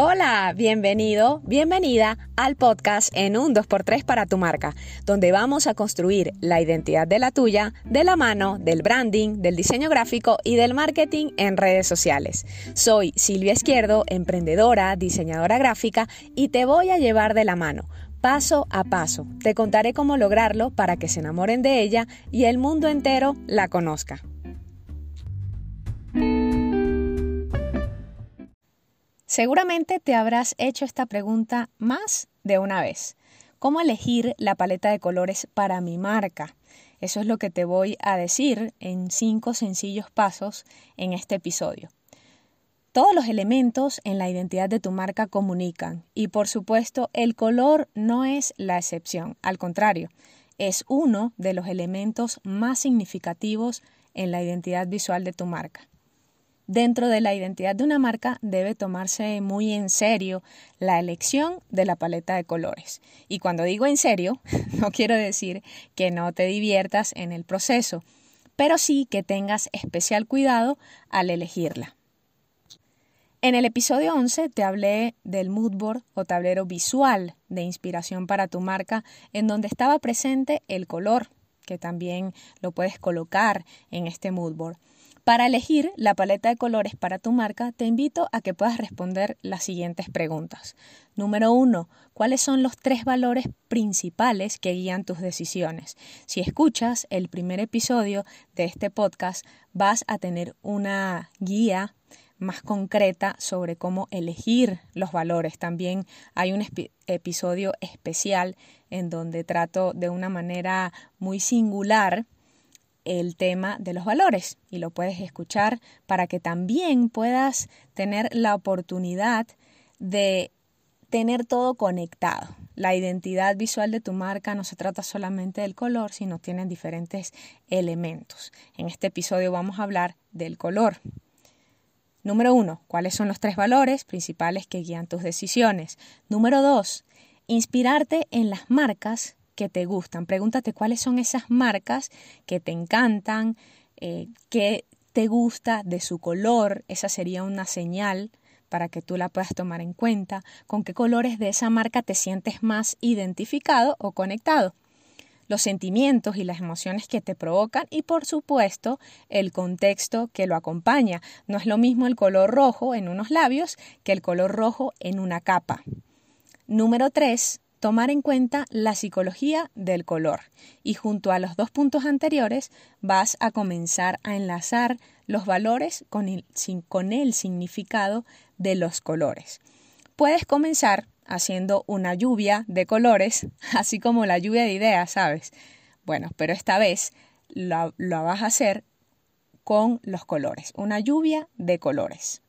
Hola, bienvenido, bienvenida al podcast en un 2x3 para tu marca, donde vamos a construir la identidad de la tuya de la mano del branding, del diseño gráfico y del marketing en redes sociales. Soy Silvia Izquierdo, emprendedora, diseñadora gráfica y te voy a llevar de la mano. Paso a paso, te contaré cómo lograrlo para que se enamoren de ella y el mundo entero la conozca. Seguramente te habrás hecho esta pregunta más de una vez. ¿Cómo elegir la paleta de colores para mi marca? Eso es lo que te voy a decir en cinco sencillos pasos en este episodio. Todos los elementos en la identidad de tu marca comunican y por supuesto el color no es la excepción, al contrario, es uno de los elementos más significativos en la identidad visual de tu marca. Dentro de la identidad de una marca debe tomarse muy en serio la elección de la paleta de colores. Y cuando digo en serio, no quiero decir que no te diviertas en el proceso, pero sí que tengas especial cuidado al elegirla. En el episodio 11 te hablé del mood board o tablero visual de inspiración para tu marca, en donde estaba presente el color, que también lo puedes colocar en este mood board. Para elegir la paleta de colores para tu marca, te invito a que puedas responder las siguientes preguntas. Número uno, ¿cuáles son los tres valores principales que guían tus decisiones? Si escuchas el primer episodio de este podcast, vas a tener una guía más concreta sobre cómo elegir los valores. También hay un episodio especial en donde trato de una manera muy singular el tema de los valores y lo puedes escuchar para que también puedas tener la oportunidad de tener todo conectado. La identidad visual de tu marca no se trata solamente del color, sino tienen diferentes elementos. En este episodio vamos a hablar del color. Número uno, ¿cuáles son los tres valores principales que guían tus decisiones? Número dos, inspirarte en las marcas que te gustan. Pregúntate cuáles son esas marcas que te encantan, eh, qué te gusta de su color. Esa sería una señal para que tú la puedas tomar en cuenta. Con qué colores de esa marca te sientes más identificado o conectado los sentimientos y las emociones que te provocan y por supuesto el contexto que lo acompaña. No es lo mismo el color rojo en unos labios que el color rojo en una capa. Número 3 tomar en cuenta la psicología del color y junto a los dos puntos anteriores vas a comenzar a enlazar los valores con el, con el significado de los colores. Puedes comenzar haciendo una lluvia de colores, así como la lluvia de ideas, ¿sabes? Bueno, pero esta vez lo, lo vas a hacer con los colores, una lluvia de colores.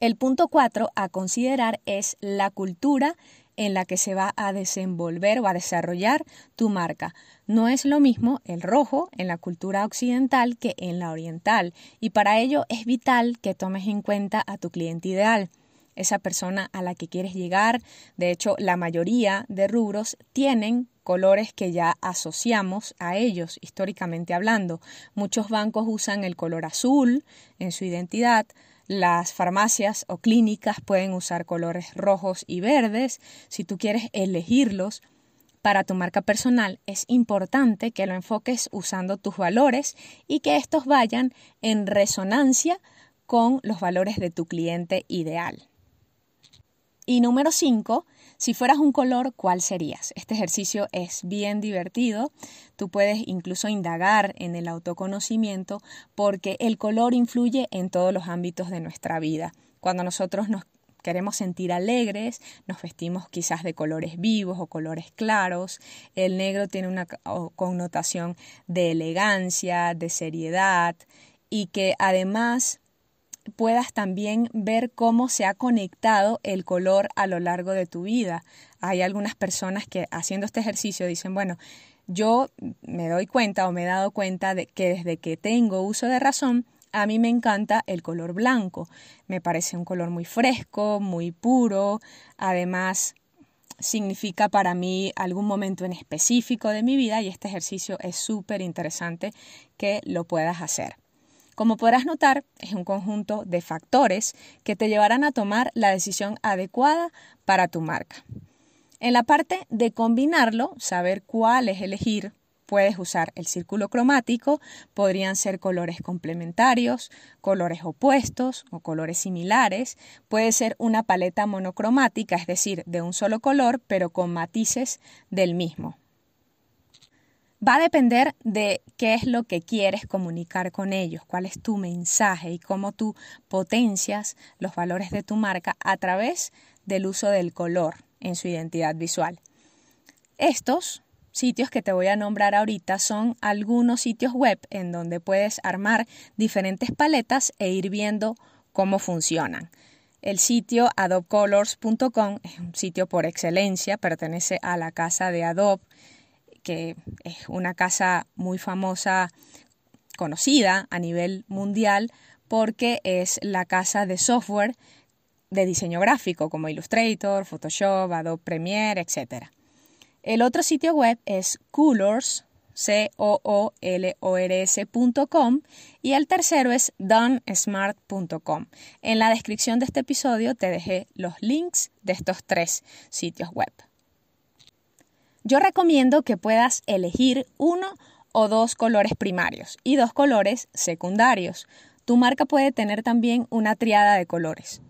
El punto 4 a considerar es la cultura en la que se va a desenvolver o a desarrollar tu marca. No es lo mismo el rojo en la cultura occidental que en la oriental y para ello es vital que tomes en cuenta a tu cliente ideal esa persona a la que quieres llegar. De hecho, la mayoría de rubros tienen colores que ya asociamos a ellos históricamente hablando. Muchos bancos usan el color azul en su identidad, las farmacias o clínicas pueden usar colores rojos y verdes. Si tú quieres elegirlos para tu marca personal, es importante que lo enfoques usando tus valores y que estos vayan en resonancia con los valores de tu cliente ideal. Y número 5, si fueras un color, ¿cuál serías? Este ejercicio es bien divertido. Tú puedes incluso indagar en el autoconocimiento porque el color influye en todos los ámbitos de nuestra vida. Cuando nosotros nos queremos sentir alegres, nos vestimos quizás de colores vivos o colores claros. El negro tiene una connotación de elegancia, de seriedad y que además puedas también ver cómo se ha conectado el color a lo largo de tu vida. Hay algunas personas que haciendo este ejercicio dicen, bueno, yo me doy cuenta o me he dado cuenta de que desde que tengo uso de razón, a mí me encanta el color blanco. Me parece un color muy fresco, muy puro. Además, significa para mí algún momento en específico de mi vida y este ejercicio es súper interesante que lo puedas hacer. Como podrás notar, es un conjunto de factores que te llevarán a tomar la decisión adecuada para tu marca. En la parte de combinarlo, saber cuál es elegir, puedes usar el círculo cromático, podrían ser colores complementarios, colores opuestos o colores similares, puede ser una paleta monocromática, es decir, de un solo color, pero con matices del mismo. Va a depender de qué es lo que quieres comunicar con ellos, cuál es tu mensaje y cómo tú potencias los valores de tu marca a través del uso del color en su identidad visual. Estos sitios que te voy a nombrar ahorita son algunos sitios web en donde puedes armar diferentes paletas e ir viendo cómo funcionan. El sitio adobecolors.com es un sitio por excelencia, pertenece a la casa de Adobe, que es una casa muy famosa, conocida a nivel mundial, porque es la casa de software de diseño gráfico como Illustrator, Photoshop, Adobe Premiere, etc. El otro sitio web es Colors, c o o l o r s.com y el tercero es donesmart.com. En la descripción de este episodio te dejé los links de estos tres sitios web. Yo recomiendo que puedas elegir uno o dos colores primarios y dos colores secundarios. Tu marca puede tener también una triada de colores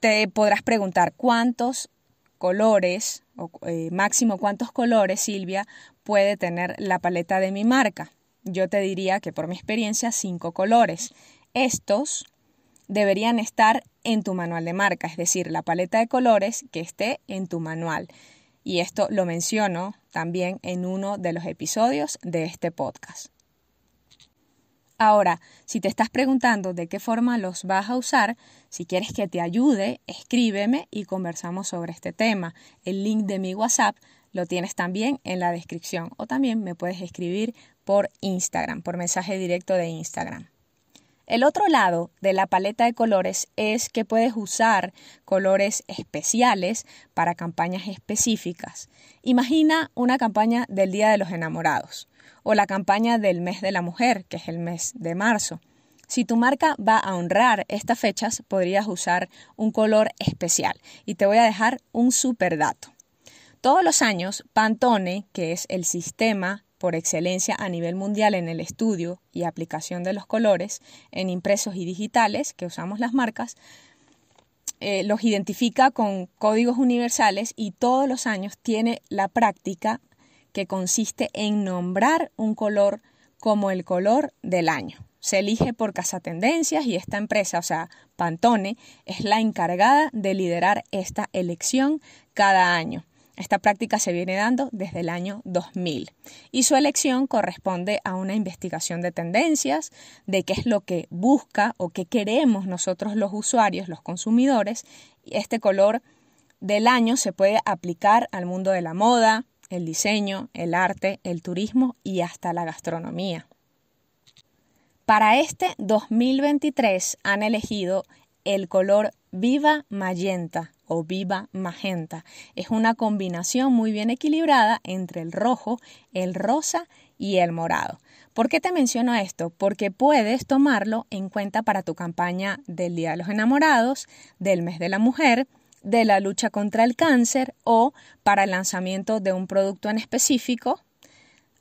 te podrás preguntar cuántos colores, o eh, máximo cuántos colores, Silvia, puede tener la paleta de mi marca. Yo te diría que por mi experiencia cinco colores. Estos deberían estar en tu manual de marca, es decir, la paleta de colores que esté en tu manual. Y esto lo menciono también en uno de los episodios de este podcast. Ahora, si te estás preguntando de qué forma los vas a usar, si quieres que te ayude, escríbeme y conversamos sobre este tema. El link de mi WhatsApp lo tienes también en la descripción o también me puedes escribir por Instagram, por mensaje directo de Instagram. El otro lado de la paleta de colores es que puedes usar colores especiales para campañas específicas. Imagina una campaña del Día de los Enamorados o la campaña del mes de la mujer, que es el mes de marzo. Si tu marca va a honrar estas fechas, podrías usar un color especial. Y te voy a dejar un super dato. Todos los años, Pantone, que es el sistema por excelencia a nivel mundial en el estudio y aplicación de los colores en impresos y digitales que usamos las marcas, eh, los identifica con códigos universales y todos los años tiene la práctica que consiste en nombrar un color como el color del año. Se elige por casa tendencias y esta empresa, o sea, Pantone, es la encargada de liderar esta elección cada año. Esta práctica se viene dando desde el año 2000 y su elección corresponde a una investigación de tendencias, de qué es lo que busca o qué queremos nosotros los usuarios, los consumidores. Este color del año se puede aplicar al mundo de la moda, el diseño, el arte, el turismo y hasta la gastronomía. Para este 2023 han elegido el color Viva Magenta o Viva Magenta. Es una combinación muy bien equilibrada entre el rojo, el rosa y el morado. ¿Por qué te menciono esto? Porque puedes tomarlo en cuenta para tu campaña del Día de los Enamorados, del Mes de la Mujer, de la lucha contra el cáncer o para el lanzamiento de un producto en específico.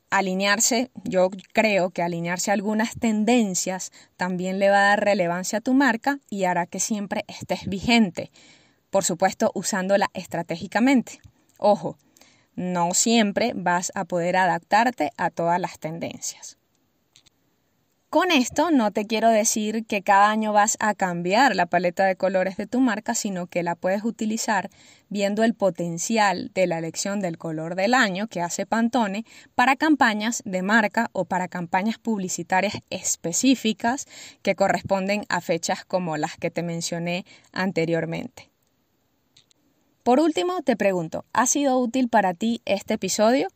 Alinearse, yo creo que alinearse algunas tendencias también le va a dar relevancia a tu marca y hará que siempre estés vigente. Por supuesto, usándola estratégicamente. Ojo, no siempre vas a poder adaptarte a todas las tendencias. Con esto no te quiero decir que cada año vas a cambiar la paleta de colores de tu marca, sino que la puedes utilizar viendo el potencial de la elección del color del año que hace Pantone para campañas de marca o para campañas publicitarias específicas que corresponden a fechas como las que te mencioné anteriormente. Por último, te pregunto, ¿ha sido útil para ti este episodio?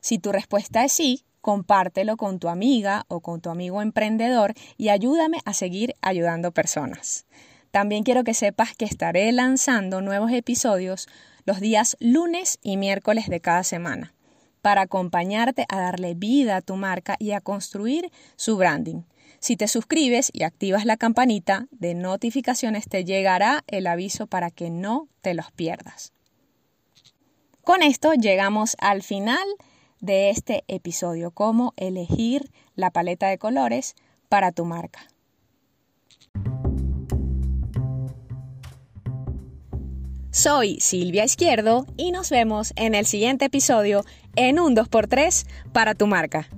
Si tu respuesta es sí, compártelo con tu amiga o con tu amigo emprendedor y ayúdame a seguir ayudando personas. También quiero que sepas que estaré lanzando nuevos episodios los días lunes y miércoles de cada semana para acompañarte a darle vida a tu marca y a construir su branding. Si te suscribes y activas la campanita de notificaciones, te llegará el aviso para que no te los pierdas. Con esto llegamos al final de este episodio, cómo elegir la paleta de colores para tu marca. Soy Silvia Izquierdo y nos vemos en el siguiente episodio en un 2x3 para tu marca.